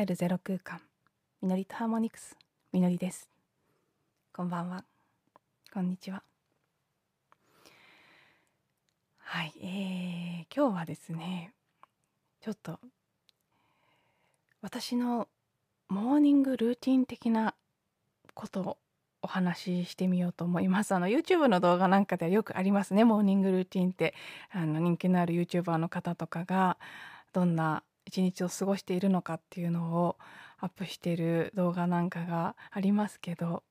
自分に帰るゼロ空間。みのりとハーモニクス。みのりです。こんばんは。こんにちは。はいえー、今日はですねちょっと私のモーニングルーティン的なことをお話ししてみようと思います。あの YouTube の動画なんかではよくありますね。モーニングルーティンって。あの人気のある YouTuber の方とかがどんな一日を過ごしているのかっていうのをアップしてる動画なんかがありますけど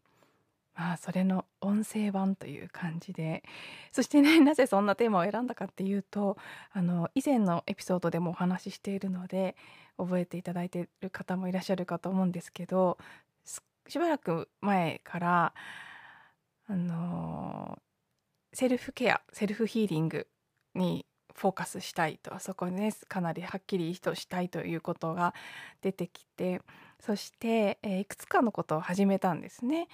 まあそれの音声版という感じで。そしてね なぜそんなテーマを選んだかっていうとあの以前のエピソードでもお話ししているので覚えていただいている方もいらっしゃるかと思うんですけどしばらく前からあのセルフケアセルフヒーリングにフォーカスしたいとそこで、ね、かなりはっきりとしたいということが出てきてそして、えー、いくつかのことを始めたんですね。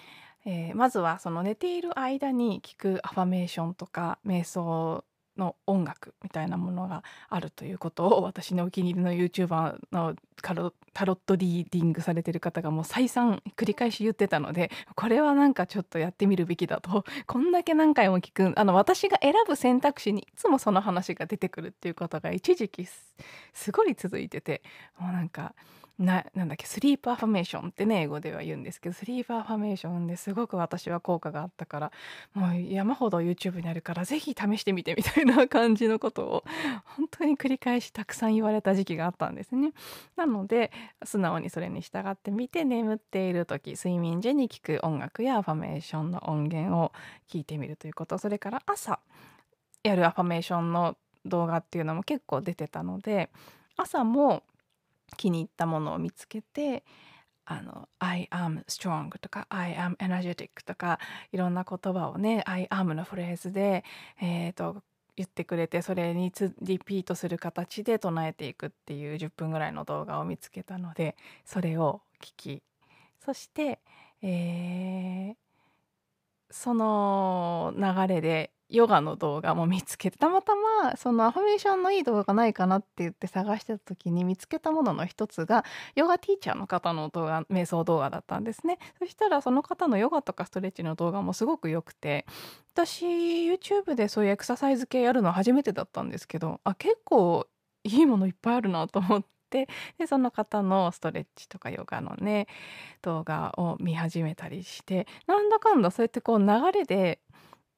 えー、まずはその寝ている間に聞くアファメーションとか瞑想の音楽みたいなものがあるということを私のお気に入りの YouTuber のタロットリーディングされてる方がもう再三繰り返し言ってたので これはなんかちょっとやってみるべきだと。こんだけ何回も聞くあの私が選ぶ選択肢にいつもその話が出てくるっていうことが一時期すごい続いててもうなんかななんだっけ sleep affirmation ってね英語では言うんですけど sleep affirmation ですごく私は効果があったからもう山ほど YouTube にあるから是非試してみてみたいな感じのことを本当に繰り返したくさん言われた時期があったんですね。なので素直にそれに従ってみて眠っている時睡眠時に聴く音楽やアファメーションの音源を聞いてみるということそれから朝やるアファメーションの動画っていうのも結構出てたので朝も気に入ったものを見つけてあの「I am strong」とか「I am energetic」とかいろんな言葉をね「I am」のフレーズで、えーと、言ってくれてそれにリピートする形で唱えていくっていう10分ぐらいの動画を見つけたのでそれを聞きそして、えー、その流れでヨガの動画も見つけてたまたまそのアファメーションのいい動画がないかなって言って探してた時に見つけたものの一つがヨガティーチャーの方の動画瞑想動画だったんですね。そしたらその方のヨガとかストレッチの動画もすごく良くて私 YouTube でそういうエクササイズ系やるの初めてだったんですけどあ結構いいものいっぱいあるなと思ってでその方のストレッチとかヨガのね動画を見始めたりしてなんだかんだそうやってこう流れで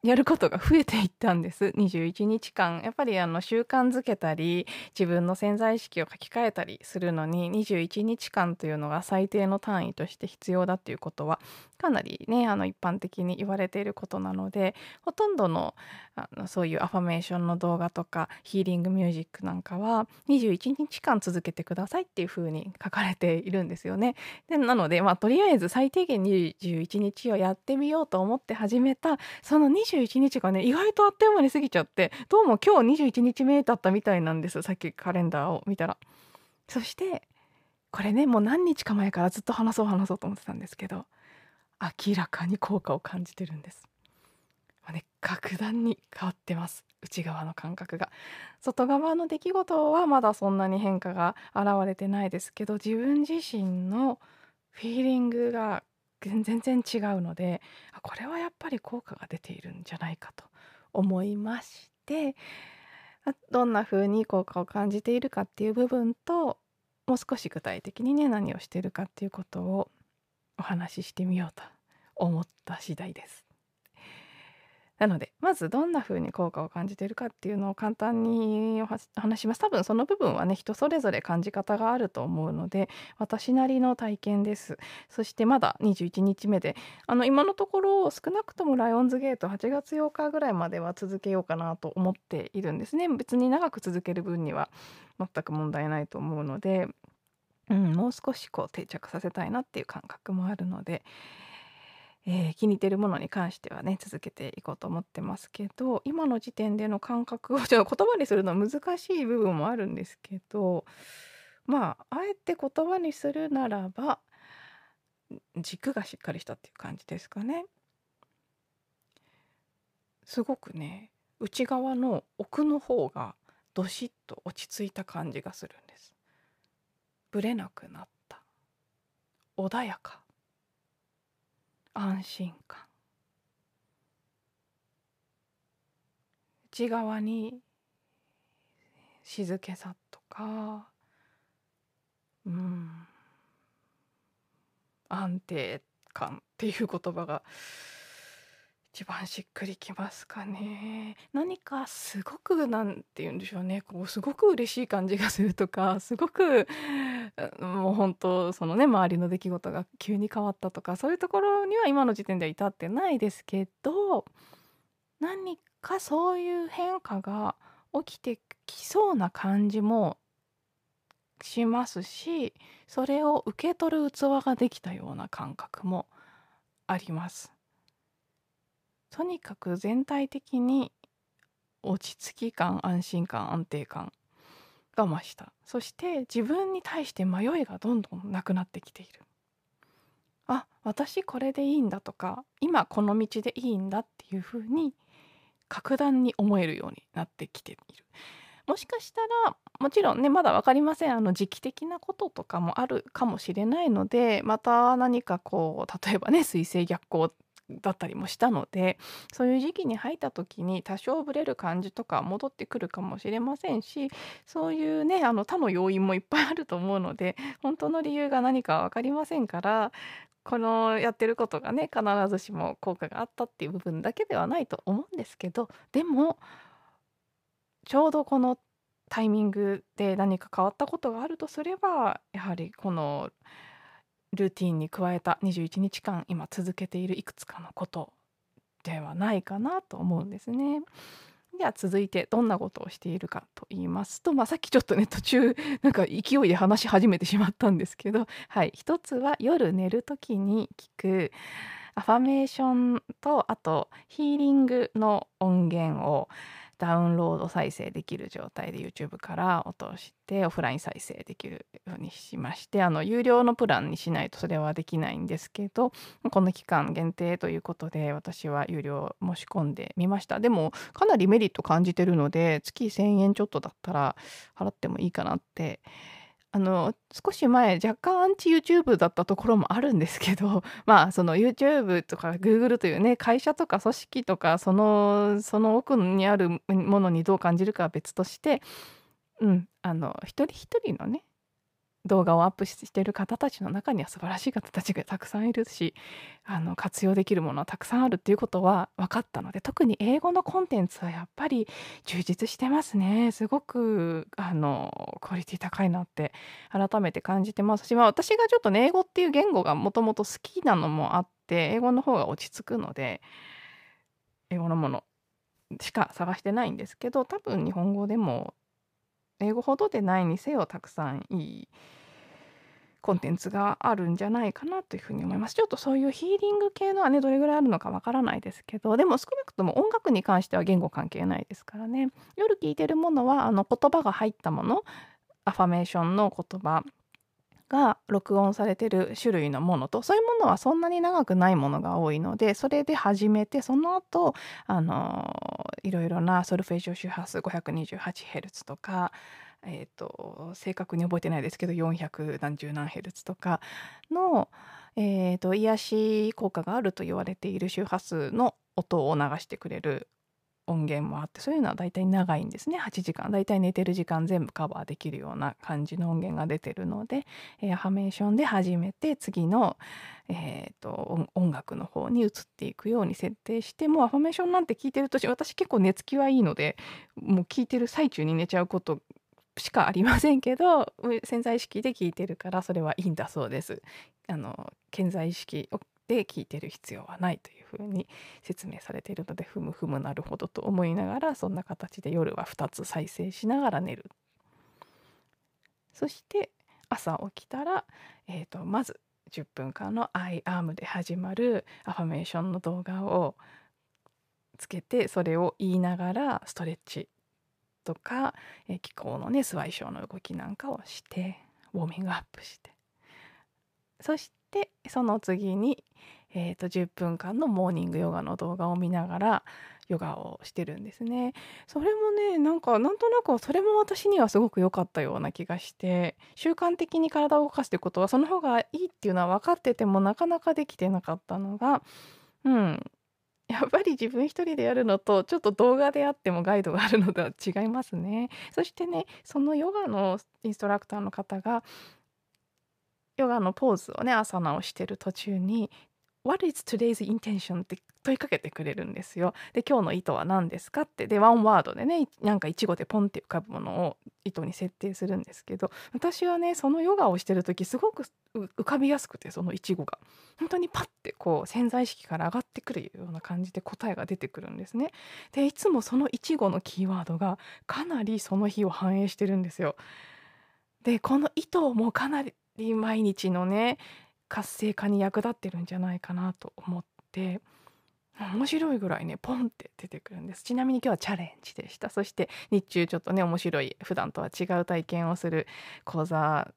やることが増えていったんです。21日間。やっぱりあの習慣づけたり自分の潜在意識を書き換えたりするのに21日間というのが最低の単位として必要だっていうことはかなりねあの一般的に言われていることなのでほとんどのあのそういうアファメーションの動画とかヒーリングミュージックなんかは21日間続けてくださいっていうふうに書かれているんですよね。でなのでまあとりあえず最低限21日をやってみようと思って始めたその21日がね意外とあっという間に過ぎちゃってどうも今日21日目だったみたいなんですさっきカレンダーを見たら。そしてこれねもう何日か前からずっと話そう話そうと思ってたんですけど明らかに効果を感じてるんです。まあね、格段に変わってます内側の感覚が外側の出来事はまだそんなに変化が現れてないですけど自分自身のフィーリングが全然違うのでこれはやっぱり効果が出ているんじゃないかと思いましてどんな風に効果を感じているかっていう部分ともう少し具体的にね何をしてるかっていうことをお話ししてみようと思った次第です。なのでまずどんな風に効果を感じているかっていうのを簡単にお話します。多分その部分はね人それぞれ感じ方があると思うので私なりの体験です。そしてまだ21日目であの今のところ少なくともライオンズゲート8月8日ぐらいまでは続けようかなと思っているんですね。別に長く続ける分には全く問題ないと思うのでうん、もう少しこう定着させたいなっていう感覚もあるので、えー、気に入ってるものに関してはね続けていこうと思ってますけど今の時点での感覚を ちょっと言葉にするのは難しい部分もあるんですけどまああえて言葉にするならば軸がしっかりしたっていう感じですかね。すごくね内側の奥の方がどしっと落ち着いた感じがするんです。ぶれなくなった穏やか安心感。内側に静けさとかうん安定感っていう言葉が一番しっくりきますかね。何かすごくなんて言うんでしょうねこうすごく嬉しい感じがするとかすごくもう本当そのね周りの出来事が急に変わったとかそういうところには今の時点では至ってないですけど何かそういう変化が起きてきそうな感じもしますしそれを受け取る器ができたような感覚もあります。とにかく全体的に落ち着き感安心感安定感が増した。そして自分に対して迷いがどんどんなくなってきている。あ私これでいいんだとか今この道でいいんだっていうふうに格段に思えるようになってきている。もしかしたらもちろんねまだ分かりません。あの時期的なこととかもあるかもしれないのでまた何かこう例えばね水星逆行だったりもしたのでそういう時期に入った時に多少ブレる感じとか戻ってくるかもしれませんしそういうねあの他の要因もいっぱいあると思うので本当の理由が何か分かりませんからこのやってることがね必ずしも効果があったっていう部分だけではないと思うんですけどでもちょうどこのタイミングで何か変わったことがあるとすればやはりこのルーティンに加えた21日間今続けているいくつかのことではないかなと思うんですね。では続いてどんなことをしているかと言いますと、まあ、さっきちょっとね途中なんか勢いで話し始めてしまったんですけど、はい、一つは夜寝る時に聞くアファメーションとあとヒーリングの音源をダウンロード再生できる状態で YouTube から落としてオフライン再生できるようにしましてあの有料のプランにしないとそれはできないんですけどこの期間限定ということで私は有料申し込んでみました。でもかなりメリット感じてるので月1000円ちょっとだったら払ってもいいかなってあの少し前若干アンチ YouTube だったところもあるんですけど まあその YouTube とか Google というね会社とか組織とかそのその奥にあるものにどう感じるかは別としてうんあの一人一人のね動画をアップしてる方たちの中には素晴らしい方たちがたくさんいるしあの活用できるものはたくさんあるっていうことは分かったので特に英語のコンテンツはやっぱり充実してますね。すごくあのクオリティ高いなって改めて感じてますし、まあ、私がちょっとね英語っていう言語がもともと好きなのもあって英語の方が落ち着くので英語のものしか探してないんですけど多分日本語でも英語ほどでないにせよたくさんいいコンテンツがあるんじゃないかなというふうに思います。ちょっとそういうヒーリング系のはねどれぐらいあるのかわからないですけどでも少なくとも音楽に関しては言語関係ないですからね夜聴いてるものはあの言葉が入ったものアファメーションの言葉が録音されてる種類のものとそういうものはそんなに長くないものが多いのでそれで始めてその後あのいろいろなソルフェージオ周波数 528Hz とかえーと、正確に覚えてないですけど400何十何ヘルツとかの、えーと、癒し効果があると言われている周波数の音を流してくれる音源もあってそういうのは大体長いんですね。8時間。大体寝てる時間全部カバーできるような感じの音源が出てるので、えー、アファメーションで始めて次の、えーと、音楽の方に移っていくように設定してもうアファメーションなんて聞いてると私結構寝つきはいいのでもう聞いてる最中に寝ちゃうことしかありませんけど潜在意識で聞いてるからそれはいいんだそうです。あの潜在意識で聞いてる必要はないというふうに説明されているのでふむふむなるほどと思いながらそんな形で夜は2つ再生しながら寝る。そして朝起きたら、えーと、まず10分間の「I am」で始まるアファメーションの動画をつけてそれを言いながらストレッチとか、えー、気候のねスワイショーの動きなんかをしてウォーミングアップしてそしてその次に、えーと、10分間のモーニングヨガの動画を見ながらヨガをしてるんですね。それもねなんかなんとなくそれも私にはすごく良かったような気がして習慣的に体を動かすってことはその方がいいっていうのは分かっててもなかなかできてなかったのがうん やっぱり自分一人でやるのとちょっと動画であってもガイドがあるのとは違いますね。そしてねそのヨガのインストラクターの方がヨガのポーズをね朝直してる途中に What is today's intention? って問いかけてくれるんですよ。で今日の意図は何ですかってでワンワードでねなんか一語でポンって浮かぶものを意図に設定するんですけど私はねそのヨガをしてる時すごく浮かびやすくてその一語が本当にパッてこう潜在意識から上がってくるような感じで答えが出てくるんですね。でいつもその一語のキーワードがかなりその日を反映してるんですよ。でこの意図もかなり毎日のね活性化に役立ってるんじゃないかなと思って面白いぐらいねポンって出てくるんですちなみに今日はチャレンジでしたそして日中ちょっとね面白い普段とは違う体験をする講座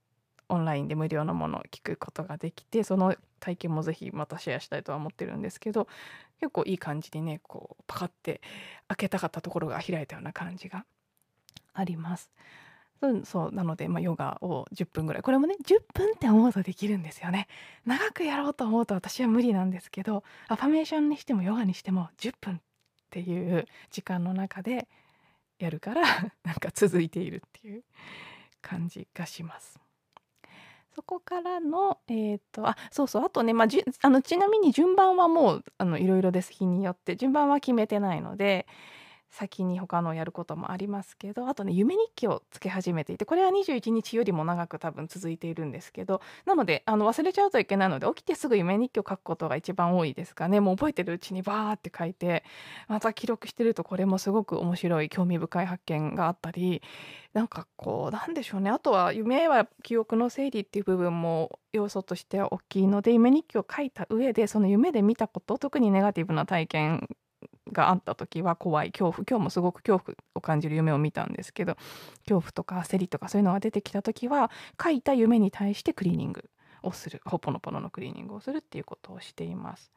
オンラインで無料のものを聞くことができてその体験もぜひまたシェアしたいとは思ってるんですけど結構いい感じにねこうパカって開けたかったところが開いたような感じがあります。うん、そうなので、まあ、ヨガを10分ぐらい。これもね10分って思うとできるんですよね。長くやろうと思うと私は無理なんですけどアファメーションにしてもヨガにしても10分っていう時間の中でやるから なんか続いているっていう感じがします。そこからの、えーと、あそうそうあとね、まあ、じあのちなみに順番はもういろいろです。日によって。順番は決めてないので先に他のやることもありますけどあとね夢日記をつけ始めていてこれは21日よりも長く多分続いているんですけどなのであの忘れちゃうといけないので起きてすぐ夢日記を書くことが一番多いですかね。もう覚えてるうちにバーって書いてまた記録してるとこれもすごく面白い興味深い発見があったりなんかこうなんでしょうね。あとは夢は記憶の整理っていう部分も要素としては大きいので夢日記を書いた上でその夢で見たこと特にネガティブな体験があった時は怖い恐怖今日もすごく恐怖を感じる夢を見たんですけど恐怖とか焦りとかそういうのが出てきた時は書いた夢に対してクリーニングをするほぽのぽののクリーニングをするっていうことをしています。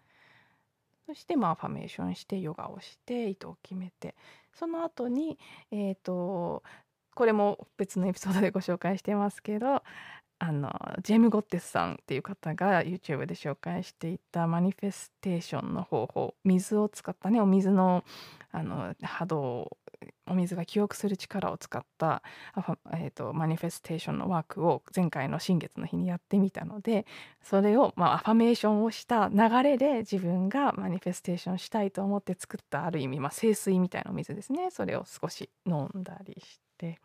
そしてまあファメーションしてヨガをして糸を決めてその後にえっ、ー、とこれも別のエピソードでご紹介してますけどあのジェーム・ゴッテスさんっていう方が YouTube で紹介していたマニフェステーションの方法水を使ったねお水のあの波動お水が記憶する力を使ったえーと、マニフェステーションのワークを前回の新月の日にやってみたのでそれを、まあ、アファメーションをした流れで自分がマニフェステーションしたいと思って作ったある意味、まあ、清水みたいなお水ですね。それを少し飲んだりして。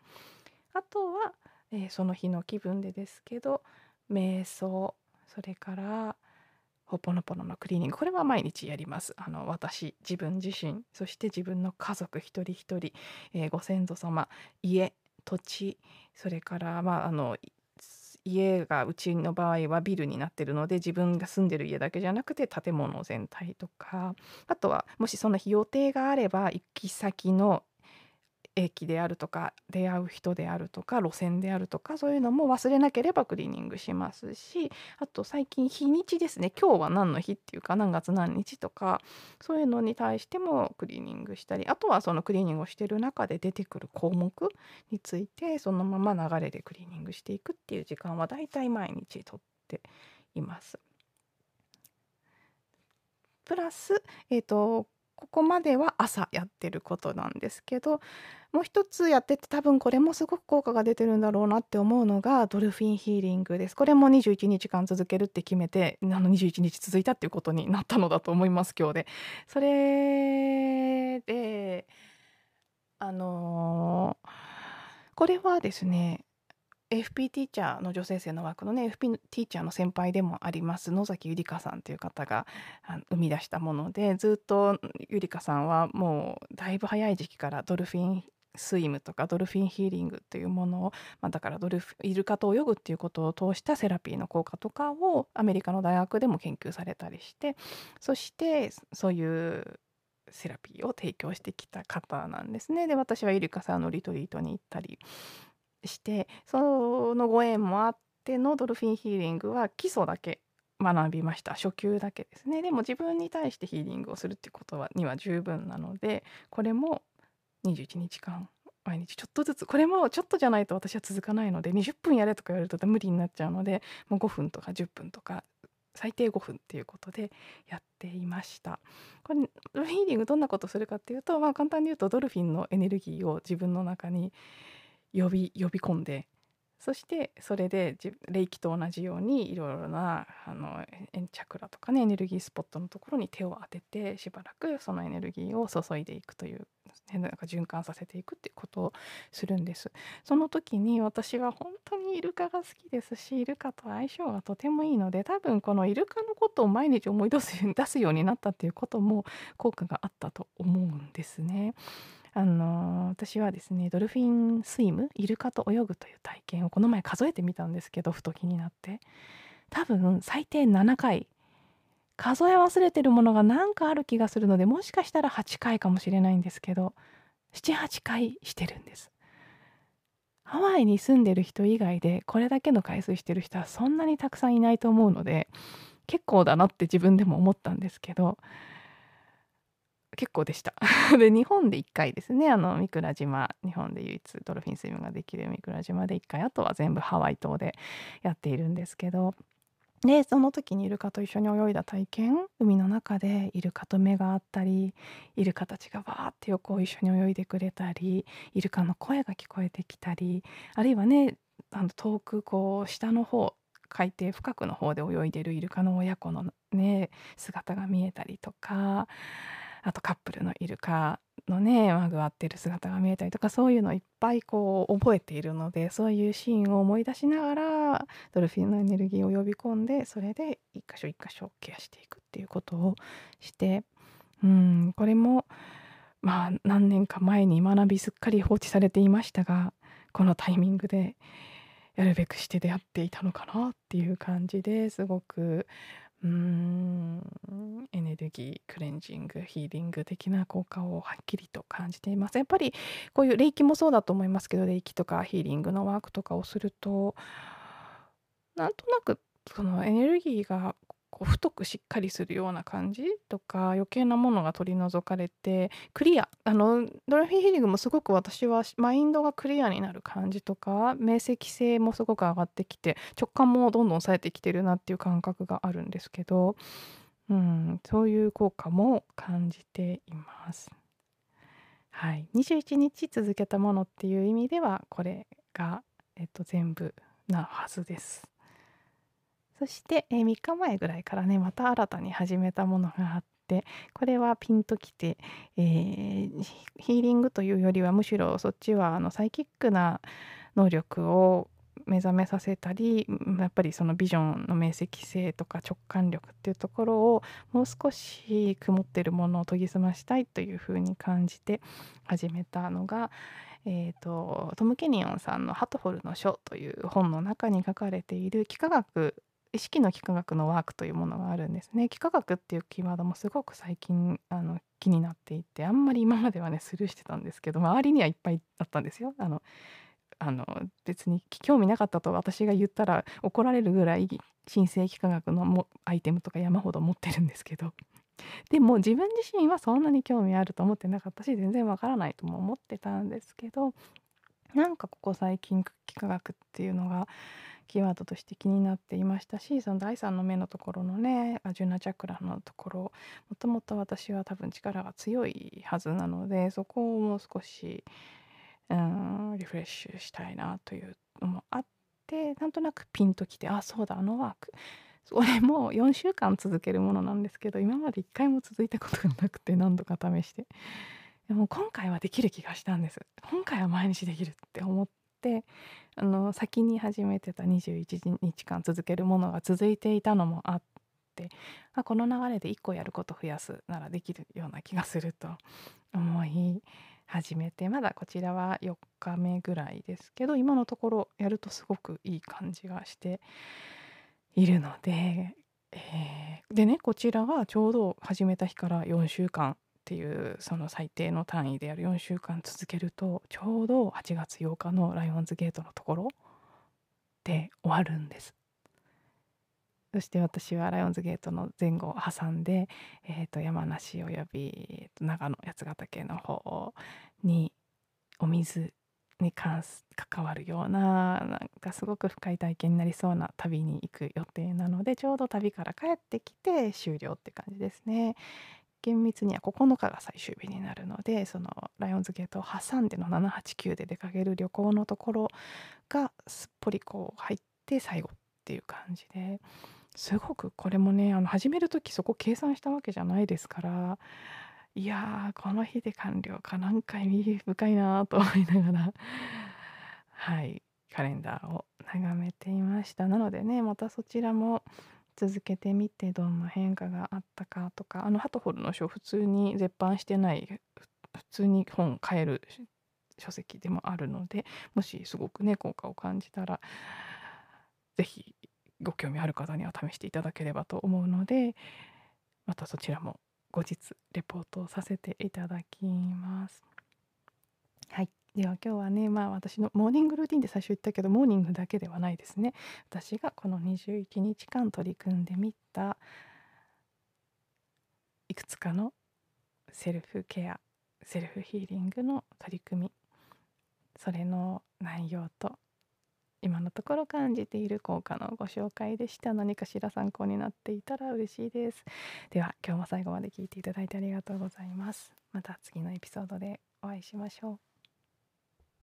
あとはえー、その日の気分でですけど瞑想それからほぽのぽののクリーニング。これは毎日やります。あの私自分自身そして自分の家族一人一人、えー、ご先祖様家土地それからまああの家がうちの場合はビルになってるので自分が住んでる家だけじゃなくて建物全体とかあとはもしその日予定があれば行き先の駅であるとか出会う人であるとか路線であるとかそういうのも忘れなければクリーニングしますしあと最近日にちですね今日は何の日っていうか何月何日とかそういうのに対してもクリーニングしたりあとはそのクリーニングをしてる中で出てくる項目についてそのまま流れでクリーニングしていくっていう時間はだいたい毎日とっています。プラス、えーとここまでは朝やってることなんですけどもう一つやってて多分これもすごく効果が出てるんだろうなって思うのがドルフィンヒーリングです。これも21日間続けるって決めてあの21日続いたっていうことになったのだと思います今日で。それであのー、これはですね FP ティーチャーの女性生の枠のね FP ティーチャーの先輩でもあります野崎ゆりかさんという方が生み出したものでずっとゆりかさんはもうだいぶ早い時期からドルフィンスイムとかドルフィンヒーリングというものを、まあ、だからドルフイルカと泳ぐっていうことを通したセラピーの効果とかをアメリカの大学でも研究されたりしてそしてそういうセラピーを提供してきた方なんですね。で私はゆりかさんのリトリートに行ったりしてそのご縁もあってのドルフィンヒーリングは基礎だけ学びました。初級だけですね。でも自分に対してヒーリングをするっていうことはには十分なのでこれも21日間毎日ちょっとずつこれもちょっとじゃないと私は続かないので20分やれとか言われると無理になっちゃうのでもう5分とか10分とか最低5分っていうことでやっていました。これドルフィーリングどんなことするかっていうと、まあ、簡単に言うとドルフィンのエネルギーを自分の中に呼び呼び込んでそしてそれで霊気と同じようにいろいろなあのチャクラとかねエネルギースポットのところに手を当ててしばらくそのエネルギーを注いでいくという、ね、なんか循環させていくっていうことをするんです。その時に私は本当にイルカが好きですしイルカと相性がとてもいいので多分このイルカのことを毎日思い出す出すようになったっていうことも効果があったと思うんですね。あの私はですねドルフィンスイムイルカと泳ぐという体験をこの前数えてみたんですけどふと気になって。多分最低7回。数え忘れてるものが何かある気がするのでもしかしたら8回かもしれないんですけど78回してるんです。ハワイに住んでる人以外でこれだけの回数してる人はそんなにたくさんいないと思うので結構だなって自分でも思ったんですけど結構でした。で日本で1回ですねあの三倉島日本で唯一ドルフィンスイムができる三倉島で1回あとは全部ハワイ島でやっているんですけど。でその時にイルカと一緒に泳いだ体験海の中でイルカと目があったりイルカたちがバーって横を一緒に泳いでくれたりイルカの声が聞こえてきたりあるいはねあの遠くこう下の方海底深くの方で泳いでるイルカの親子のね姿が見えたりとかあとカップルのイルカのねまぐわってる姿が見えたりとかそういうのをいっぱいこう覚えているのでそういうシーンを思い出しながらドルフィンのエネルギーを呼び込んでそれで一箇所一箇所ケアしていくっていうことをしてうんこれもまあ何年か前に学びすっかり放置されていましたがこのタイミングでやるべくして出会っていたのかなっていう感じですごくうーん。エネルギークレンジングヒーリング的な効果をはっきりと感じています。やっぱりこういう霊気もそうだと思いますけど霊気とかヒーリングのワークとかをするとなんとなくそのエネルギーがこう太くしっかりするような感じとか余計なものが取り除かれてクリアあのドルフィンヒーリングもすごく私はマインドがクリアになる感じとか明晰性もすごく上がってきて直感もどんどん冴えてきてるなっていう感覚があるんですけど、うん、そういう効果も感じています。はい、21日続けたものっていう意味ではこれが、えっと、全部なはずです。そして、えー、3日前ぐらいからねまた新たに始めたものがあってこれはピンときて、えー、ヒーリングというよりはむしろそっちはあのサイキックな能力を目覚めさせたりやっぱりそのビジョンの明晰性とか直感力っていうところをもう少し曇ってるものを研ぎ澄ましたいというふうに感じて始めたのが、えーと、トム・ケニオンさんの「ハトフォルの書」という本の中に書かれている幾何学意識の幾何学のワークというものがあるんですね。幾何学っていうキーワードもすごく最近あの気になっていてあんまり今まではねスルーしてたんですけど周りにはいっぱいあったんですよ。あのあの別に興味なかったと私が言ったら怒られるぐらい新生幾何学のもアイテムとか山ほど持ってるんですけどでも自分自身はそんなに興味あると思ってなかったし全然わからないとも思ってたんですけどなんかここ最近幾何学っていうのがキーワードとして気になっていましたしその第3の目のところのねアジュナチャクラのところもともと私は多分力が強いはずなのでそこをもう少しうんリフレッシュしたいなというのもあってなんとなくピンときてあそうだあのワーク。それも4週間続けるものなんですけど今まで1回も続いたことがなくて何度か試して。でも今回はできる気がしたんです。今回は毎日できるって思ってあの先に始めてた21日間続けるものが続いていたのもあってあこの流れで1個やること増やすならできるような気がすると思い始めてまだこちらは4日目ぐらいですけど今のところやるとすごくいい感じがしているので、えー、でねこちらはちょうど始めた日から4週間っていうその最低の単位である4週間続けるとちょうど8月8日のライオンズゲートのところで終わるんです。そして私はライオンズゲートの前後を挟んで、えー、と山梨および長野八ヶ岳の方にお水に関す関わるようななんかすごく深い体験になりそうな旅に行く予定なのでちょうど旅から帰ってきて終了って感じですね。厳密には9日が最終日になるのでそのライオンズゲートを挟んでの789で出かける旅行のところがすっぽりこう入って最後っていう感じですごくこれもねあの始める時そこ計算したわけじゃないですからいやーこの日で完了かなんか意味深いなと思いながらはいカレンダーを眺めていました。なのでねまたそちらも続けてみてどんな変化があったかとかあのハトホルの書普通に絶版してない普通に本買える書籍でもあるのでもしすごくね効果を感じたら是非ご興味ある方には試していただければと思うのでまたそちらも後日レポートをさせていただきます。はいでは今日はねまあ私のモーニングルーティンで最初言ったけどモーニングだけではないですね。私がこの21日間取り組んでみたいくつかのセルフケアセルフヒーリングの取り組みそれの内容と今のところ感じている効果のご紹介でした。何かしら参考になっていたら嬉しいです。では今日も最後まで聞いていただいてありがとうございます。また次のエピソードでお会いしましょう。